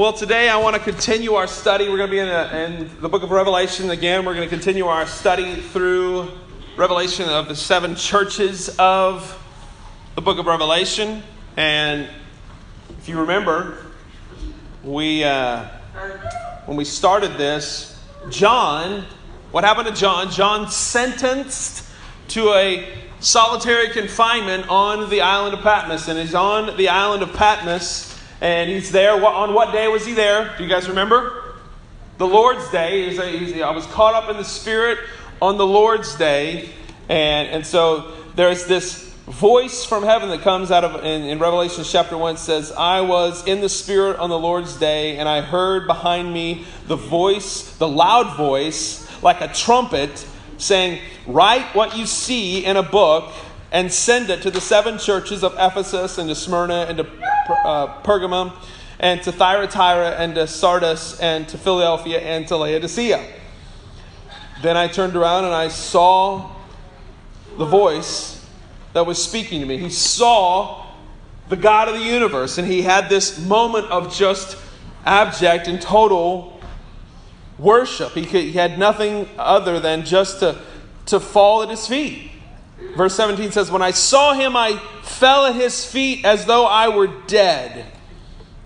Well, today I want to continue our study. We're going to be in, a, in, the book of Revelation again. We're going to continue our study through Revelation of the seven churches of the book of Revelation. And if you remember, we uh, when we started this, John, what happened to John? John sentenced to a solitary confinement on the island of Patmos, and he's on the island of Patmos and he's there. On what day was he there? Do you guys remember? The Lord's Day. I was caught up in the Spirit on the Lord's Day. And, and so there's this voice from heaven that comes out of, in, in Revelation chapter 1 says, I was in the Spirit on the Lord's Day, and I heard behind me the voice, the loud voice, like a trumpet, saying, Write what you see in a book and send it to the seven churches of Ephesus and to Smyrna and to uh, Pergamum and to Thyatira and to Sardis and to Philadelphia and to Laodicea. Then I turned around and I saw the voice that was speaking to me. He saw the God of the universe, and he had this moment of just abject and total worship. He, could, he had nothing other than just to, to fall at his feet. Verse 17 says, When I saw him, I fell at his feet as though I were dead.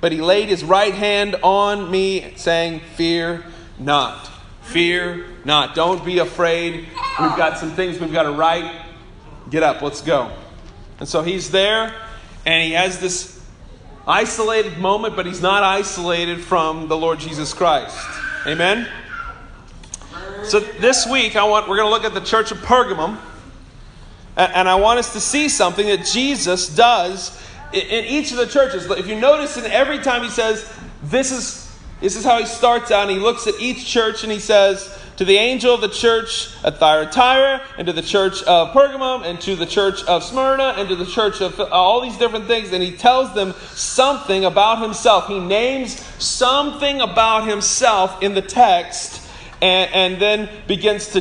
But he laid his right hand on me, saying, Fear not. Fear not. Don't be afraid. We've got some things we've got to write. Get up, let's go. And so he's there, and he has this isolated moment, but he's not isolated from the Lord Jesus Christ. Amen? So this week, I want, we're going to look at the church of Pergamum. And I want us to see something that Jesus does in each of the churches. If you notice, in every time he says, this is, this is how he starts out, and he looks at each church and he says, to the angel of the church at Thyatira, and to the church of Pergamum, and to the church of Smyrna, and to the church of all these different things, and he tells them something about himself. He names something about himself in the text, and, and then begins to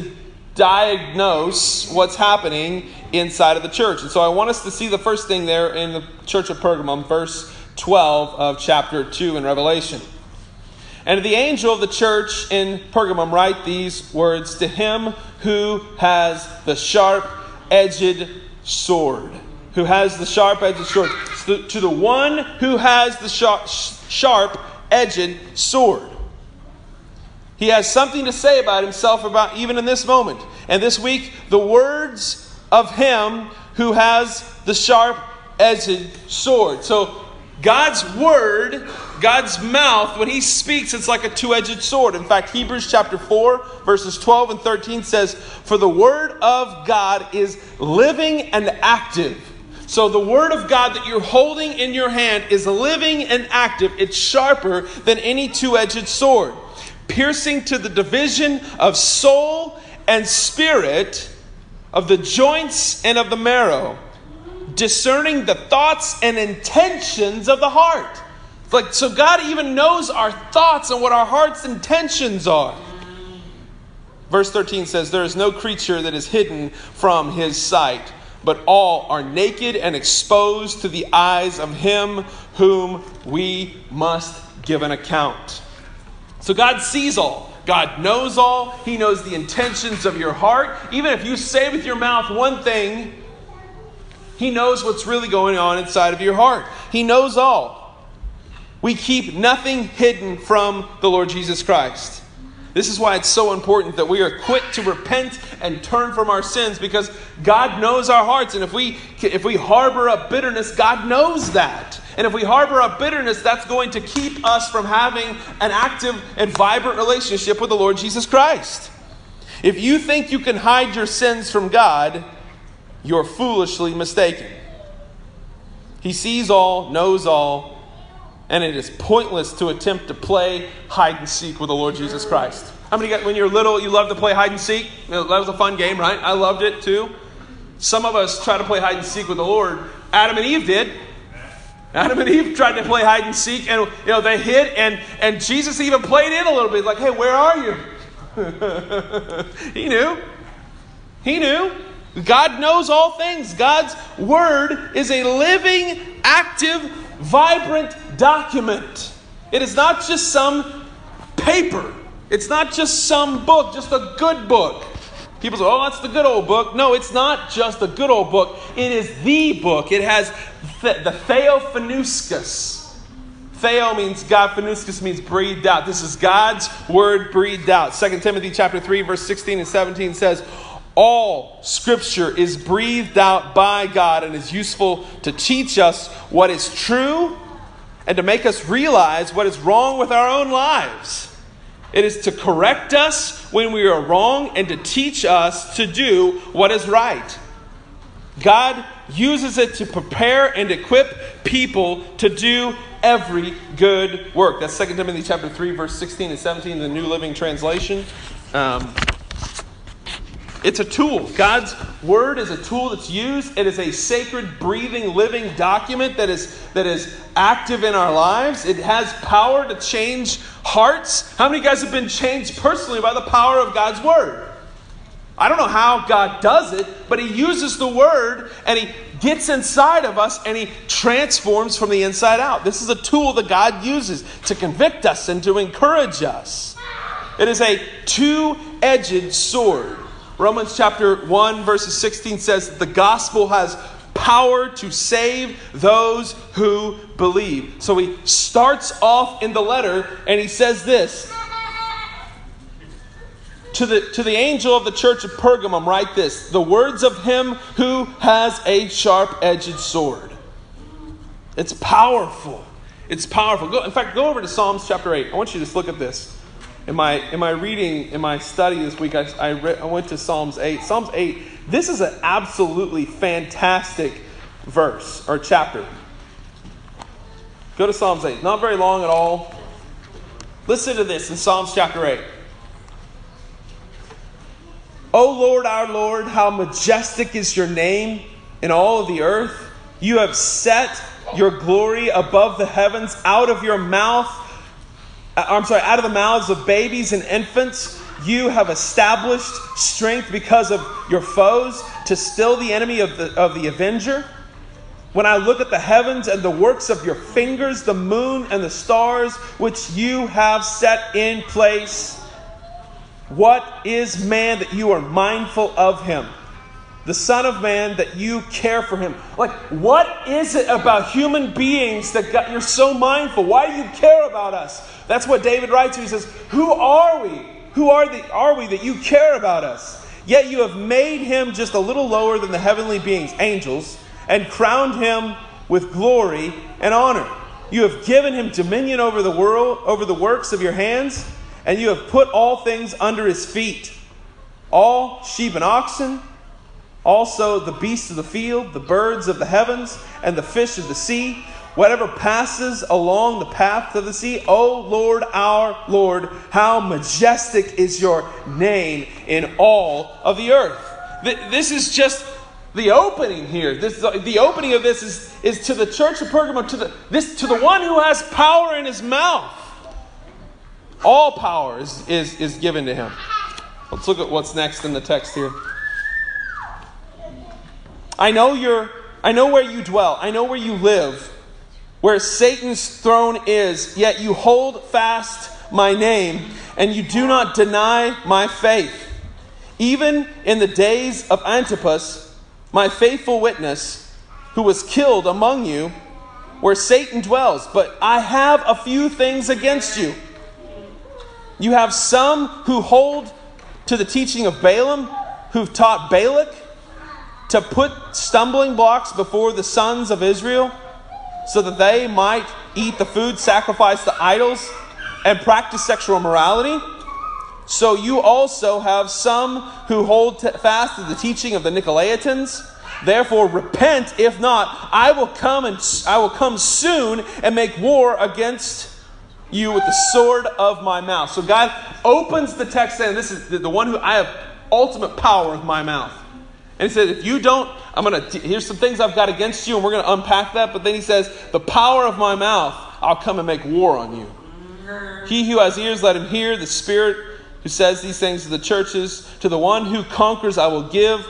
diagnose what's happening inside of the church. And so I want us to see the first thing there in the church of Pergamum, verse 12 of chapter 2 in Revelation. And the angel of the church in Pergamum write these words to him who has the sharp edged sword. Who has the sharp edged sword. To the one who has the sharp edged sword. He has something to say about himself about even in this moment. And this week, the words of him who has the sharp edged sword. So God's word, God's mouth, when he speaks, it's like a two edged sword. In fact, Hebrews chapter 4, verses 12 and 13 says, For the word of God is living and active. So the word of God that you're holding in your hand is living and active. It's sharper than any two edged sword piercing to the division of soul and spirit, of the joints and of the marrow, discerning the thoughts and intentions of the heart. Like, so God even knows our thoughts and what our heart's intentions are. Verse 13 says, There is no creature that is hidden from his sight, but all are naked and exposed to the eyes of him whom we must give an account. So God sees all. God knows all. He knows the intentions of your heart. Even if you say with your mouth one thing, He knows what's really going on inside of your heart. He knows all. We keep nothing hidden from the Lord Jesus Christ. This is why it's so important that we are quick to repent and turn from our sins because God knows our hearts. And if we, if we harbor up bitterness, God knows that. And if we harbor up bitterness, that's going to keep us from having an active and vibrant relationship with the Lord Jesus Christ. If you think you can hide your sins from God, you're foolishly mistaken. He sees all, knows all, and it is pointless to attempt to play hide and seek with the Lord Jesus Christ. How many got, when you're little, you love to play hide and seek? That was a fun game, right? I loved it too. Some of us try to play hide and seek with the Lord. Adam and Eve did. Adam and Eve tried to play hide and seek, and you know they hid, and and Jesus even played in a little bit, like, "Hey, where are you?" he knew. He knew. God knows all things. God's word is a living, active, vibrant document. It is not just some paper. It's not just some book, just a good book. People say, oh, that's the good old book. No, it's not just a good old book. It is the book. It has the, the Theophanuscus. Theo means God, Phanuscus means breathed out. This is God's word breathed out. 2 Timothy chapter 3, verse 16 and 17 says, all scripture is breathed out by God and is useful to teach us what is true and to make us realize what is wrong with our own lives. It is to correct us when we are wrong and to teach us to do what is right. God uses it to prepare and equip people to do every good work. That's 2 Timothy chapter 3, verse 16 and 17, the New Living Translation. Um, it's a tool. God's word is a tool that's used. It is a sacred, breathing, living document that is, that is active in our lives. It has power to change hearts. How many guys have been changed personally by the power of God's word? I don't know how God does it, but He uses the word and He gets inside of us and He transforms from the inside out. This is a tool that God uses to convict us and to encourage us. It is a two edged sword. Romans chapter 1, verses 16 says the gospel has power to save those who believe. So he starts off in the letter and he says this to the, to the angel of the church of Pergamum, write this the words of him who has a sharp edged sword. It's powerful. It's powerful. Go, in fact, go over to Psalms chapter 8. I want you to just look at this in my in my reading in my study this week, I I, read, I went to Psalms eight. Psalms eight. This is an absolutely fantastic verse or chapter. Go to Psalms eight. Not very long at all. Listen to this in Psalms chapter eight. O Lord, our Lord, how majestic is your name in all of the earth. You have set your glory above the heavens. Out of your mouth Uh, I'm sorry, out of the mouths of babies and infants, you have established strength because of your foes to still the enemy of the, of the avenger. When I look at the heavens and the works of your fingers, the moon and the stars which you have set in place, what is man that you are mindful of him? The Son of Man, that you care for him. Like, what is it about human beings that got, you're so mindful? Why do you care about us? That's what David writes. He says, Who are we? Who are, the, are we that you care about us? Yet you have made him just a little lower than the heavenly beings, angels, and crowned him with glory and honor. You have given him dominion over the world, over the works of your hands, and you have put all things under his feet all sheep and oxen also, the beasts of the field, the birds of the heavens, and the fish of the sea, whatever passes along the path of the sea. O Lord, our Lord, how majestic is your name in all of the earth. This is just the opening here. This, the opening of this is, is to the church of Pergamum, to the, this, to the one who has power in his mouth. All power is, is, is given to him. Let's look at what's next in the text here. I know you I know where you dwell. I know where you live, where Satan's throne is, yet you hold fast my name and you do not deny my faith. Even in the days of Antipas, my faithful witness, who was killed among you, where Satan dwells. But I have a few things against you. You have some who hold to the teaching of Balaam, who've taught Balak to put stumbling blocks before the sons of Israel so that they might eat the food sacrificed to idols and practice sexual immorality. So you also have some who hold fast to the teaching of the Nicolaitans. Therefore, repent. If not, I will come and I will come soon and make war against you with the sword of my mouth. So God opens the text saying, "This is the one who I have ultimate power with my mouth." And he said, if you don't, I'm going to, here's some things I've got against you, and we're going to unpack that. But then he says, the power of my mouth, I'll come and make war on you. He who has ears, let him hear. The Spirit who says these things to the churches, to the one who conquers, I will give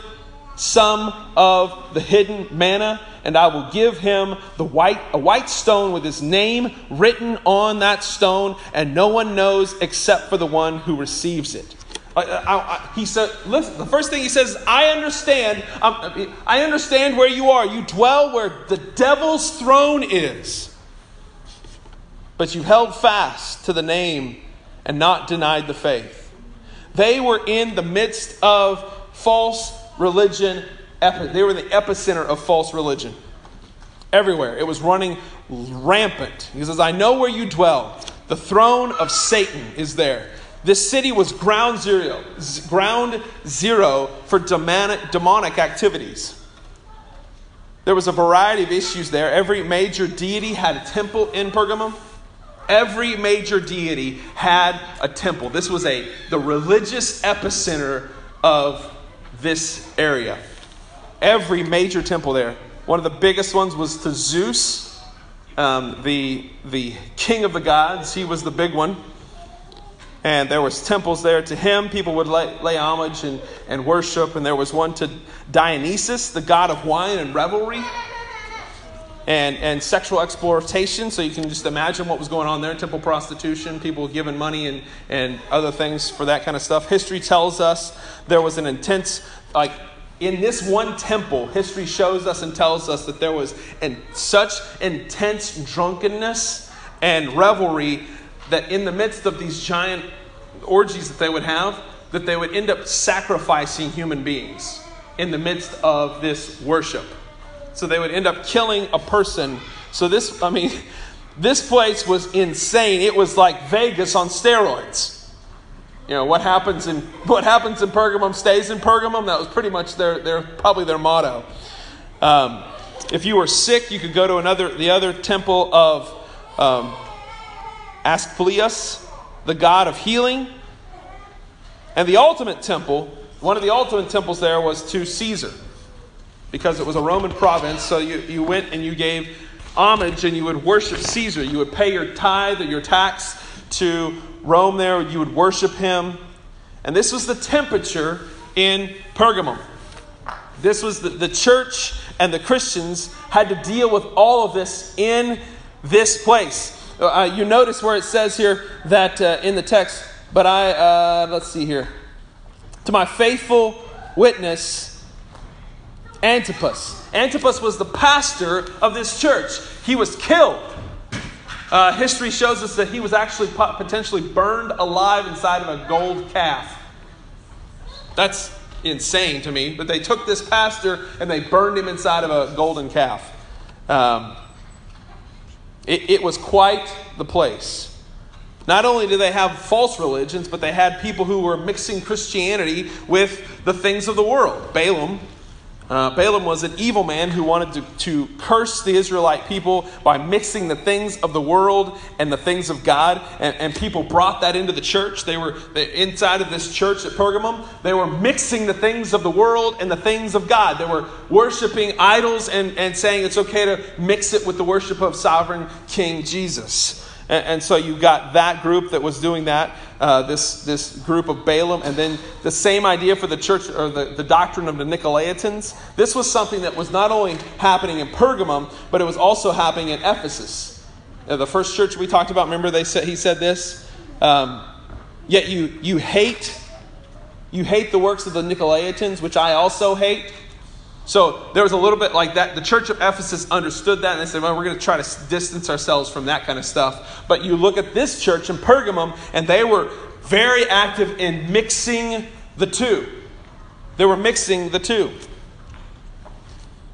some of the hidden manna. and I will give him the white, a white stone with his name written on that stone, and no one knows except for the one who receives it. I, I, he said, listen, the first thing he says, I understand, um, I understand where you are. You dwell where the devil's throne is. But you held fast to the name and not denied the faith. They were in the midst of false religion. They were in the epicenter of false religion. Everywhere. It was running rampant. He says, I know where you dwell. The throne of Satan is there. This city was ground zero, ground zero for demonic, demonic activities. There was a variety of issues there. Every major deity had a temple in Pergamum. Every major deity had a temple. This was a the religious epicenter of this area. Every major temple there. One of the biggest ones was to Zeus, um, the, the king of the gods. He was the big one and there was temples there to him. People would lay, lay, homage and, and worship. And there was one to dionysus the god of wine and revelry and, and sexual exploitation. So you can just imagine what was going on there. Temple prostitution people giving money and, and other things for that kind of stuff. History tells us there was an intense like in this one temple history shows us and tells us that there was in such intense drunkenness and revelry that in the midst of these giant orgies that they would have, that they would end up sacrificing human beings in the midst of this worship. So they would end up killing a person. So this, I mean, this place was insane. It was like Vegas on steroids. You know, what happens in what happens in Pergamum stays in Pergamum. That was pretty much their, their probably their motto. Um, if you were sick, you could go to another the other temple of um, Asclepius, the god of healing. And the ultimate temple, one of the ultimate temples there was to Caesar, because it was a Roman province. So you, you went and you gave homage and you would worship Caesar. You would pay your tithe or your tax to Rome there, you would worship him. And this was the temperature in Pergamum. This was the, the church and the Christians had to deal with all of this in this place. Uh, you notice where it says here that uh, in the text, but I, uh, let's see here, to my faithful witness, Antipas. Antipas was the pastor of this church. He was killed. Uh, history shows us that he was actually potentially burned alive inside of a gold calf. That's insane to me, but they took this pastor and they burned him inside of a golden calf. Um, it, it was quite the place. Not only did they have false religions, but they had people who were mixing Christianity with the things of the world. Balaam, uh, Balaam was an evil man who wanted to, to curse the Israelite people by mixing the things of the world and the things of God. And, and people brought that into the church. They were inside of this church at Pergamum. They were mixing the things of the world and the things of God. They were worshiping idols and, and saying it's okay to mix it with the worship of sovereign King Jesus. And, and so you got that group that was doing that, uh, this, this group of Balaam, and then the same idea for the church, or the, the doctrine of the Nicolaitans. This was something that was not only happening in Pergamum, but it was also happening in Ephesus. Uh, the first church we talked about, remember they said, he said this? Um, Yet you, you hate you hate the works of the Nicolaitans, which I also hate. So there was a little bit like that. The church of Ephesus understood that and they said, well, we're going to try to distance ourselves from that kind of stuff. But you look at this church in Pergamum, and they were very active in mixing the two. They were mixing the two.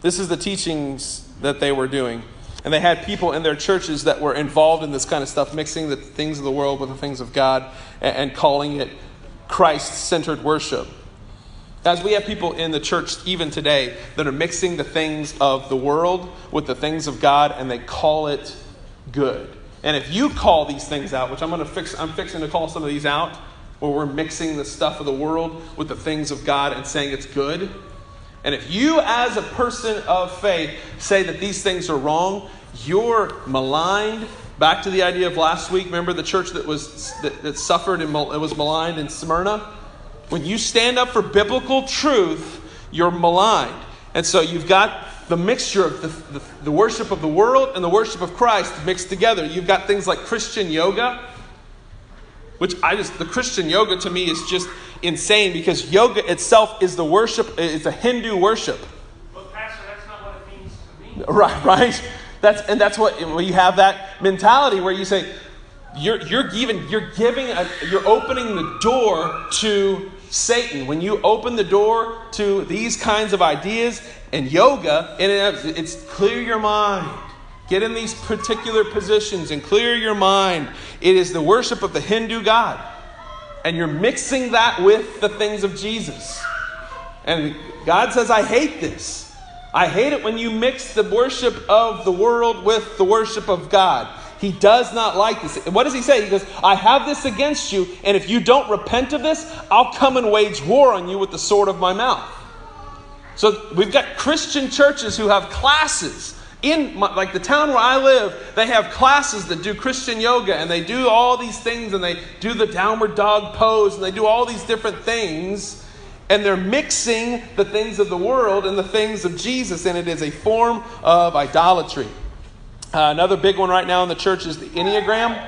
This is the teachings that they were doing. And they had people in their churches that were involved in this kind of stuff, mixing the things of the world with the things of God and, calling it Christ centered worship. As we have people in the church even today that are mixing the things of the world with the things of God and they call it good. And if you call these things out, which I'm going to fix, I'm fixing to call some of these out, where we're mixing the stuff of the world with the things of God and saying it's good. And if you, as a person of faith, say that these things are wrong, you're maligned. Back to the idea of last week. Remember the church that was that, that suffered and it was maligned in Smyrna. When you stand up for biblical truth, you're maligned. And so you've got the mixture of the, the, the worship of the world and the worship of Christ mixed together. You've got things like Christian yoga, which I just, the Christian yoga to me is just insane because yoga itself is the worship, it's a Hindu worship. But Pastor, that's not what it means to me. Right, right. That's and that's what when you have that mentality where you say you're you're giving you're giving a, you're opening the door to Satan. When you open the door to these kinds of ideas and yoga, and it's clear your mind. Get in these particular positions and clear your mind. It is the worship of the Hindu God. And you're mixing that with the things of Jesus. And God says, I hate this. I hate it when you mix the worship of the world with the worship of God. He does not like this. What does he say? He goes, I have this against you, and if you don't repent of this, I'll come and wage war on you with the sword of my mouth. So we've got Christian churches who have classes in my, like the town where I live, they have classes that do Christian yoga and they do all these things and they do the downward dog pose and they do all these different things and they're mixing the things of the world and the things of Jesus and it is a form of idolatry. Uh, another big one right now in the church is the Enneagram.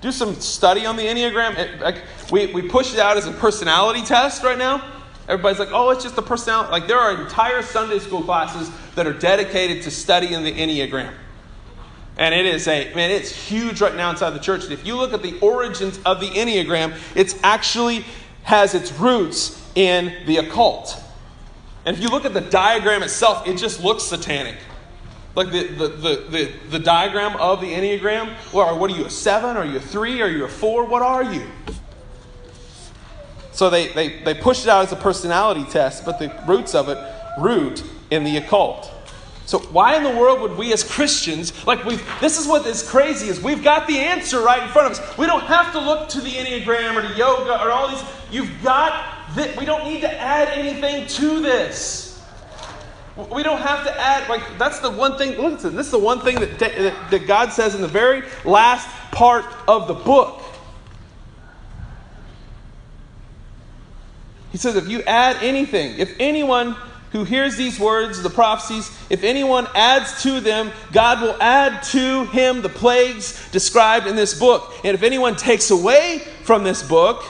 Do some study on the Enneagram. It, like, we, we push it out as a personality test right now. Everybody's like, oh, it's just a personality. Like, there are entire Sunday school classes that are dedicated to studying the Enneagram. And it is a, man, it's huge right now inside the church. And if you look at the origins of the Enneagram, it's actually has its roots in the occult. And if you look at the diagram itself, it just looks satanic. Like the, the, the, the, diagram of the Enneagram, well, what are you, a seven? Are you a three? Are you a four? What are you? So they, they, they pushed it out as a personality test, but the roots of it root in the occult. So why in the world would we as Christians, like we this is what is crazy is we've got the answer right in front of us. We don't have to look to the Enneagram or to yoga or all these. You've got that. We don't need to add anything to this. We don't have to add, like, that's the one thing, listen, this is the one thing that, that, that God says in the very last part of the book. He says, if you add anything, if anyone who hears these words, the prophecies, if anyone adds to them, God will add to him the plagues described in this book. And if anyone takes away from this book,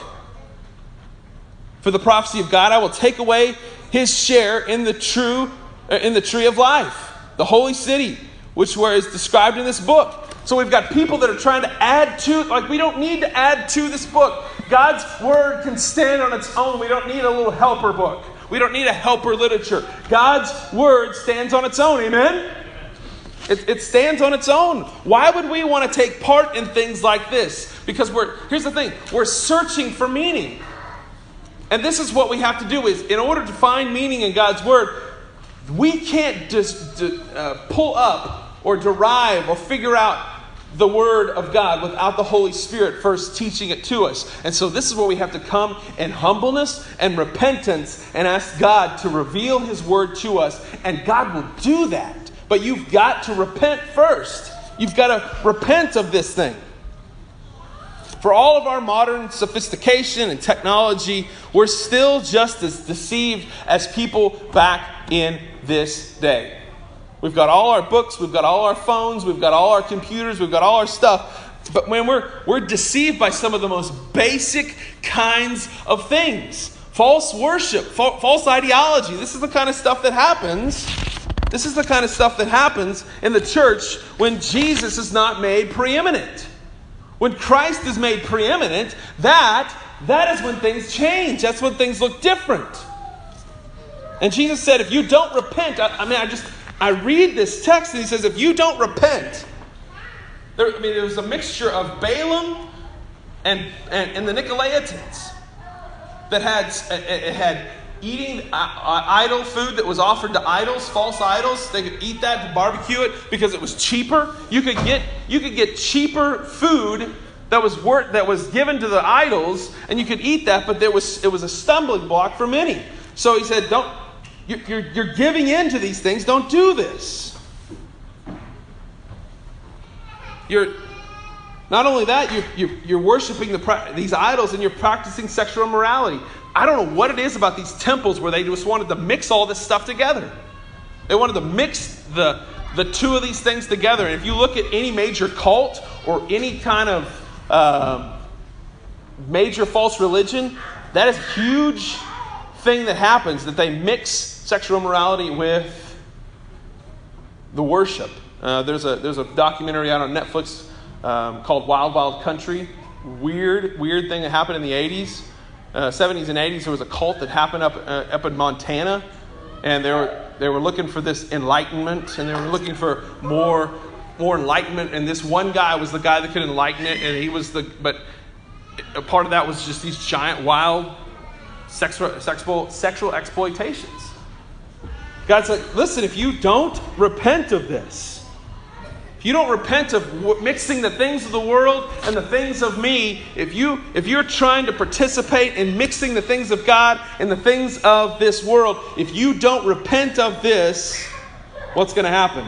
for the prophecy of God, I will take away his share in the true Uh, in the tree of life, the holy city, which is described in this book. So we've got people that are trying to add to, like, we don't need to add to this book. God's word can stand on its own. We don't need a little helper book. We don't need a helper literature. God's word stands on its own. Amen? It, it, stands on its own. Why would we want to take part in things like this? Because we're, here's the thing, we're searching for meaning. And this is what we have to do is in order to find meaning in God's word, we can't just uh, pull up or derive or figure out the Word of God without the Holy Spirit first teaching it to us. And so, this is where we have to come in humbleness and repentance and ask God to reveal His Word to us. And God will do that. But you've got to repent first. You've got to repent of this thing. For all of our modern sophistication and technology, we're still just as deceived as people back in this day. We've got all our books, we've got all our phones, we've got all our computers, we've got all our stuff. But when we're, we're deceived by some of the most basic kinds of things false worship, fa- false ideology, this is the kind of stuff that happens. This is the kind of stuff that happens in the church when Jesus is not made preeminent. When Christ is made preeminent, that that is when things change. That's when things look different. And Jesus said, if you don't repent, I, I mean, I just I read this text and he says, if you don't repent, there, I mean, there was a mixture of Balaam and, and, and the Nicolaitans that had, it had eating uh, uh, idol food that was offered to idols, false idols. They could eat that barbecue it because it was cheaper. You could get, you could get cheaper food that was worth, that was given to the idols, and you could eat that, but there was, it was a stumbling block for many. So he said, don't, you're, you're giving in to these things. Don't do this. You're not only that, you're, you're, you're worshiping the, these idols and you're practicing sexual immorality. I don't know what it is about these temples where they just wanted to mix all this stuff together. They wanted to mix the, the two of these things together. And if you look at any major cult or any kind of um, major false religion, that is a huge thing that happens that they mix sexual immorality with the worship. Uh, there's, a, there's a documentary out on Netflix um, called Wild Wild Country. Weird, weird thing that happened in the 80s. Uh, 70s and 80s, there was a cult that happened up, uh, up in Montana, and they were, they were looking for this enlightenment, and they were looking for more, more enlightenment. And this one guy was the guy that could enlighten it, and he was the, but a part of that was just these giant, wild sexual, sexual, sexual exploitations. God's like, listen, if you don't repent of this, if you don't repent of mixing the things of the world and the things of me, if you if you're trying to participate in mixing the things of God and the things of this world, if you don't repent of this, what's going to happen?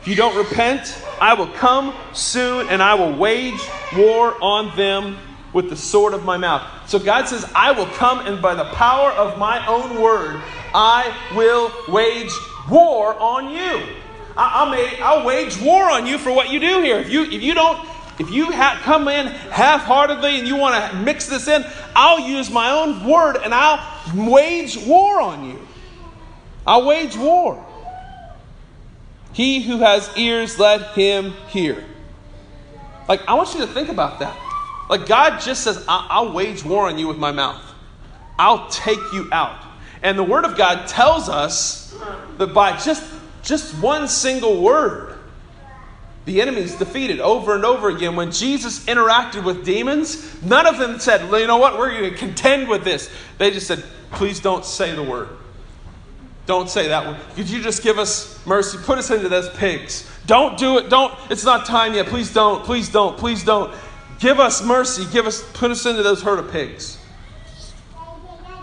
If you don't repent, I will come soon and I will wage war on them with the sword of my mouth. So God says, I will come and by the power of my own word, I will wage war on you. I, will I'll wage war on you for what you do here. If you, if you don't, if you ha- come in half heartedly and you want to mix this in, I'll use my own word and I'll wage war on you. I'll wage war. He who has ears, let him hear. Like, I want you to think about that. Like, God just says, I'll wage war on you with my mouth, I'll take you out. And the Word of God tells us that by just just one single word. The enemy's defeated over and over again. When Jesus interacted with demons, none of them said, you know what, we're going to contend with this. They just said, please don't say the word. Don't say that word. Could you just give us mercy? Put us into those pigs. Don't do it. Don't. It's not time yet. Please don't. Please don't. Please don't. Give us mercy. Give us. Put us into those herd of pigs.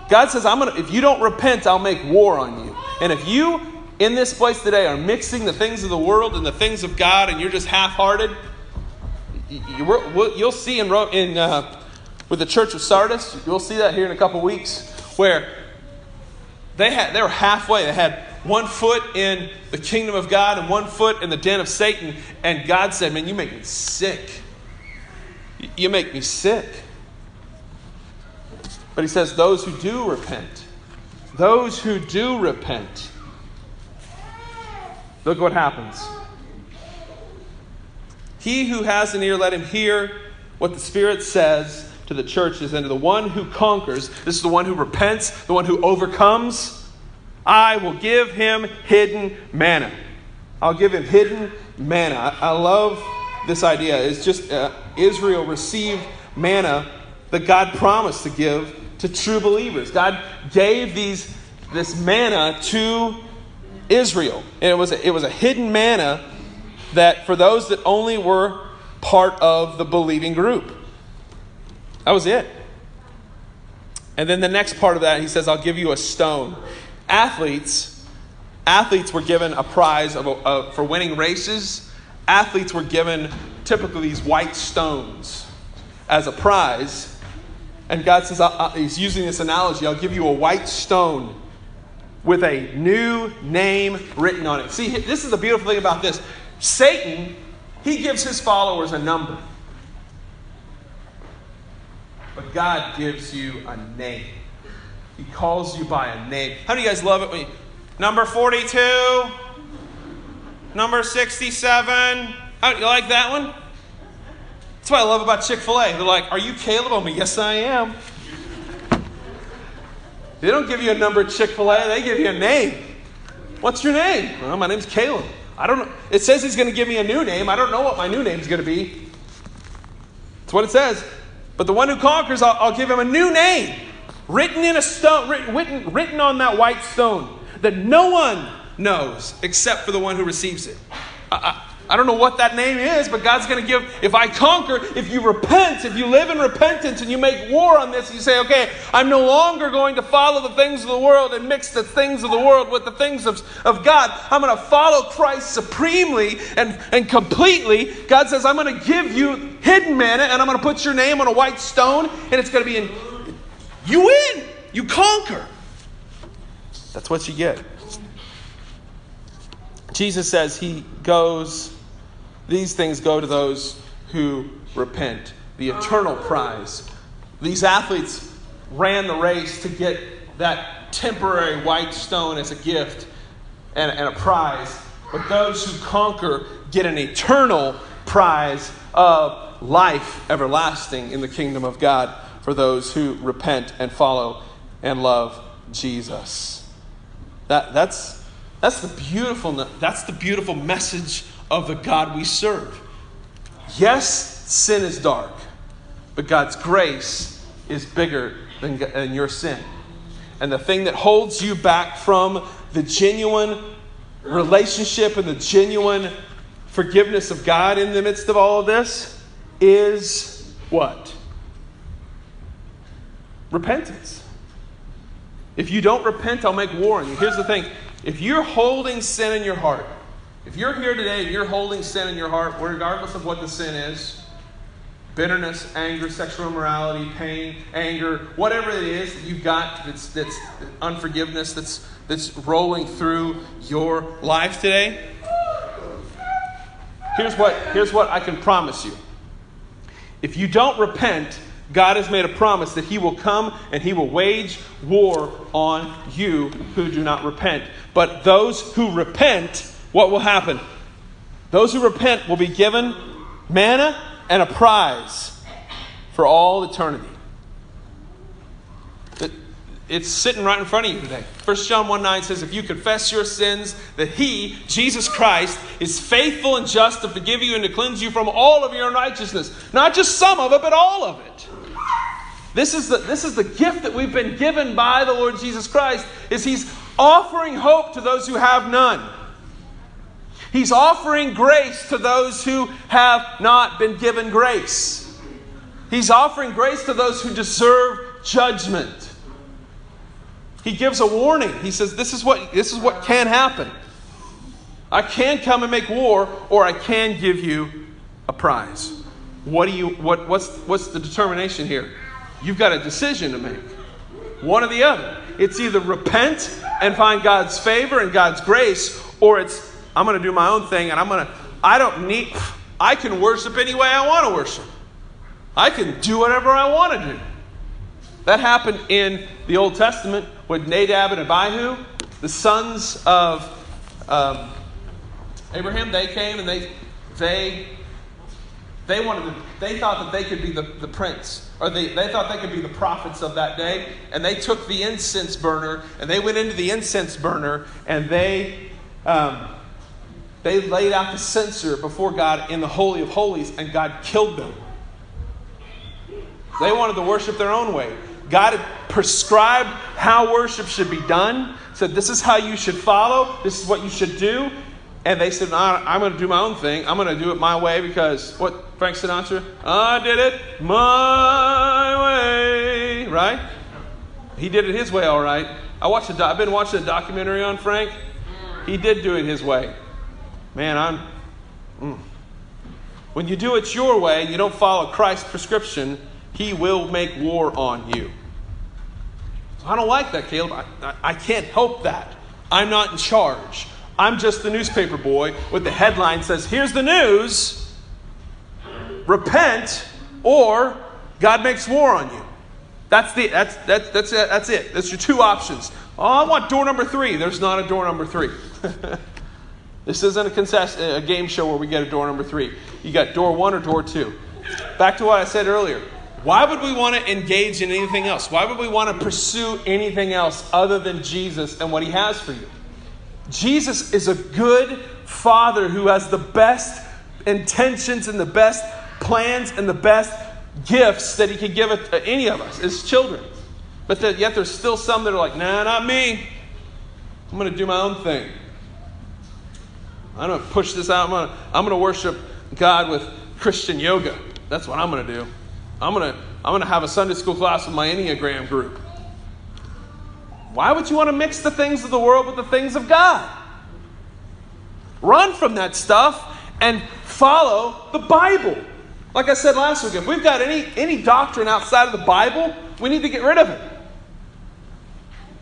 God says, "I'm gonna. If you don't repent, I'll make war on you. And if you in this place today are mixing the things of the world and the things of God, and you're just half hearted, you, will see in, in uh, with the church of Sardis, you'll see that here in a couple weeks, where they, had, they were halfway. They had one foot in the kingdom of God and one foot in the den of Satan, and God said, Man, you make me sick. You make me sick. But he says, Those who do repent, those who do repent, Look what happens. He who has an ear, let him hear what the Spirit says to the churches and to the one who conquers. This is the one who repents, the one who overcomes. I will give him hidden manna. I'll give him hidden manna. I, I love this idea. is just uh, Israel received manna that God promised to give to true believers. God gave these, this manna to Israel. And it was a, it was a hidden manna that for those that only were part of the believing group. That was it. And then the next part of that, he says, I'll give you a stone. Athletes, athletes were given a prize of a, for winning races. Athletes were given typically these white stones as a prize. And God says, He's using this analogy I'll give you a white stone with a new name written on it. See, this is the beautiful thing about this. Satan, he gives his followers a number. But God gives you a name. He calls you by a name. How do you guys love it number 42, number 67? How, you like that one? That's what I love about Chick fil A. They're like, Are you Caleb? I'm like, Yes, I am. They don't give you a number at Chick fil A, they give you a name. What's your name? Well, my name's Caleb. I don't know. It says he's going to give me a new name. I don't know what my new name is going to be. That's what it says. But the one who conquers, I'll, I'll give him a new name, written in a stone, written, written on that white stone, that no one knows except for the one who receives it. I, I, I don't know what that name is, but God's going to give. If I conquer, if you repent, if you live in repentance and you make war on this, you say, okay, I'm no longer going to follow the things of the world and mix the things of the world with the things of, of God. I'm going to follow Christ supremely and, and completely. God says, I'm going to give you hidden manna and I'm going to put your name on a white stone and it's going to be in. You win, you conquer. That's what you get. Jesus says he goes, these things go to those who repent, the eternal prize. These athletes ran the race to get that temporary white stone as a gift and, and a prize, but those who conquer get an eternal prize of life everlasting in the kingdom of God for those who repent and follow and love Jesus. That, that's, that's, the beautiful, that's the beautiful message of the God we serve. Yes, sin is dark, but God's grace is bigger than, than your sin. And the thing that holds you back from the genuine relationship and the genuine forgiveness of God in the midst of all of this is what? Repentance. If you don't repent, I'll make war on you. Here's the thing if you're holding sin in your heart, if you're here today and you're holding sin in your heart, regardless of what the sin is, bitterness, anger, sexual immorality, pain, anger, whatever it is that you've got that's, that's unforgiveness that's, that's rolling through your life today, here's what, here's what I can promise you. If you don't repent, God has made a promise that He will come and He will wage war on you who do not repent. But those who repent, what will happen? Those who repent will be given manna and a prize for all eternity. It's sitting right in front of you today. 1 John 1 9 says, If you confess your sins, that He, Jesus Christ, is faithful and just to forgive you and to cleanse you from all of your unrighteousness. Not just some of it, but all of it. This is the, this is the gift that we've been given by the Lord Jesus Christ, is He's offering hope to those who have none. He's offering grace to those who have not been given grace. He's offering grace to those who deserve judgment. He gives a warning. He says, This is what, this is what can happen. I can come and make war, or I can give you a prize. What do you what, what's what's the determination here? You've got a decision to make. One or the other. It's either repent and find God's favor and God's grace, or it's I'm going to do my own thing and I'm going to, I don't need, I can worship any way I want to worship. I can do whatever I want to do. That happened in the Old Testament with Nadab and Abihu, the sons of um, Abraham. They came and they, they, they wanted to, they thought that they could be the, the prince, or they, they thought they could be the prophets of that day. And they took the incense burner and they went into the incense burner and they, um, they laid out the censer before God in the Holy of Holies, and God killed them. They wanted to worship their own way. God had prescribed how worship should be done, said, This is how you should follow, this is what you should do. And they said, I'm going to do my own thing. I'm going to do it my way because, what, Frank Sinatra? I did it my way, right? He did it his way, all right. I watched a, I've been watching a documentary on Frank. He did do it his way. Man, I'm. Mm. When you do it your way, and you don't follow Christ's prescription, He will make war on you. So I don't like that, Caleb. I, I, I can't help that. I'm not in charge. I'm just the newspaper boy with the headline says, Here's the news repent or God makes war on you. That's, the, that's, that's, that's, it, that's it. That's your two options. Oh, I want door number three. There's not a door number three. This isn't a, concess- a game show where we get a door number three. You got door one or door two. Back to what I said earlier. Why would we want to engage in anything else? Why would we want to pursue anything else other than Jesus and what he has for you? Jesus is a good father who has the best intentions and the best plans and the best gifts that he could give any of us as children. But that, yet there's still some that are like, nah, not me. I'm going to do my own thing. I'm going to push this out. I'm going to, I'm going to worship God with Christian yoga. That's what I'm going to do. I'm going to, I'm going to have a Sunday school class with my Enneagram group. Why would you want to mix the things of the world with the things of God? Run from that stuff and follow the Bible. Like I said last week, if we've got any, any doctrine outside of the Bible, we need to get rid of it.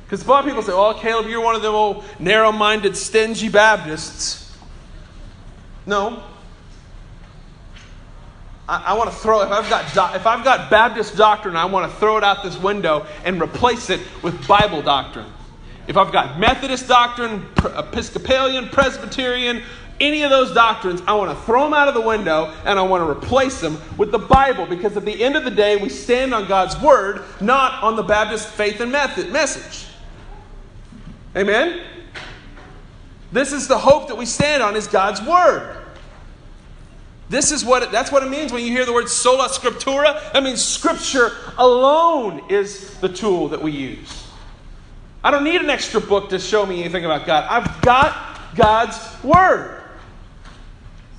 Because a lot of people say, oh, Caleb, you're one of them old narrow minded, stingy Baptists. No. I, I want to throw if I've got do, if I've got Baptist doctrine, I want to throw it out this window and replace it with Bible doctrine. If I've got Methodist doctrine, Episcopalian, Presbyterian, any of those doctrines, I want to throw them out of the window and I want to replace them with the Bible because at the end of the day, we stand on God's Word, not on the Baptist faith and method, message. Amen? This is the hope that we stand on is God's Word. This is what that's what it means when you hear the word sola scriptura. That means Scripture alone is the tool that we use. I don't need an extra book to show me anything about God. I've got God's Word.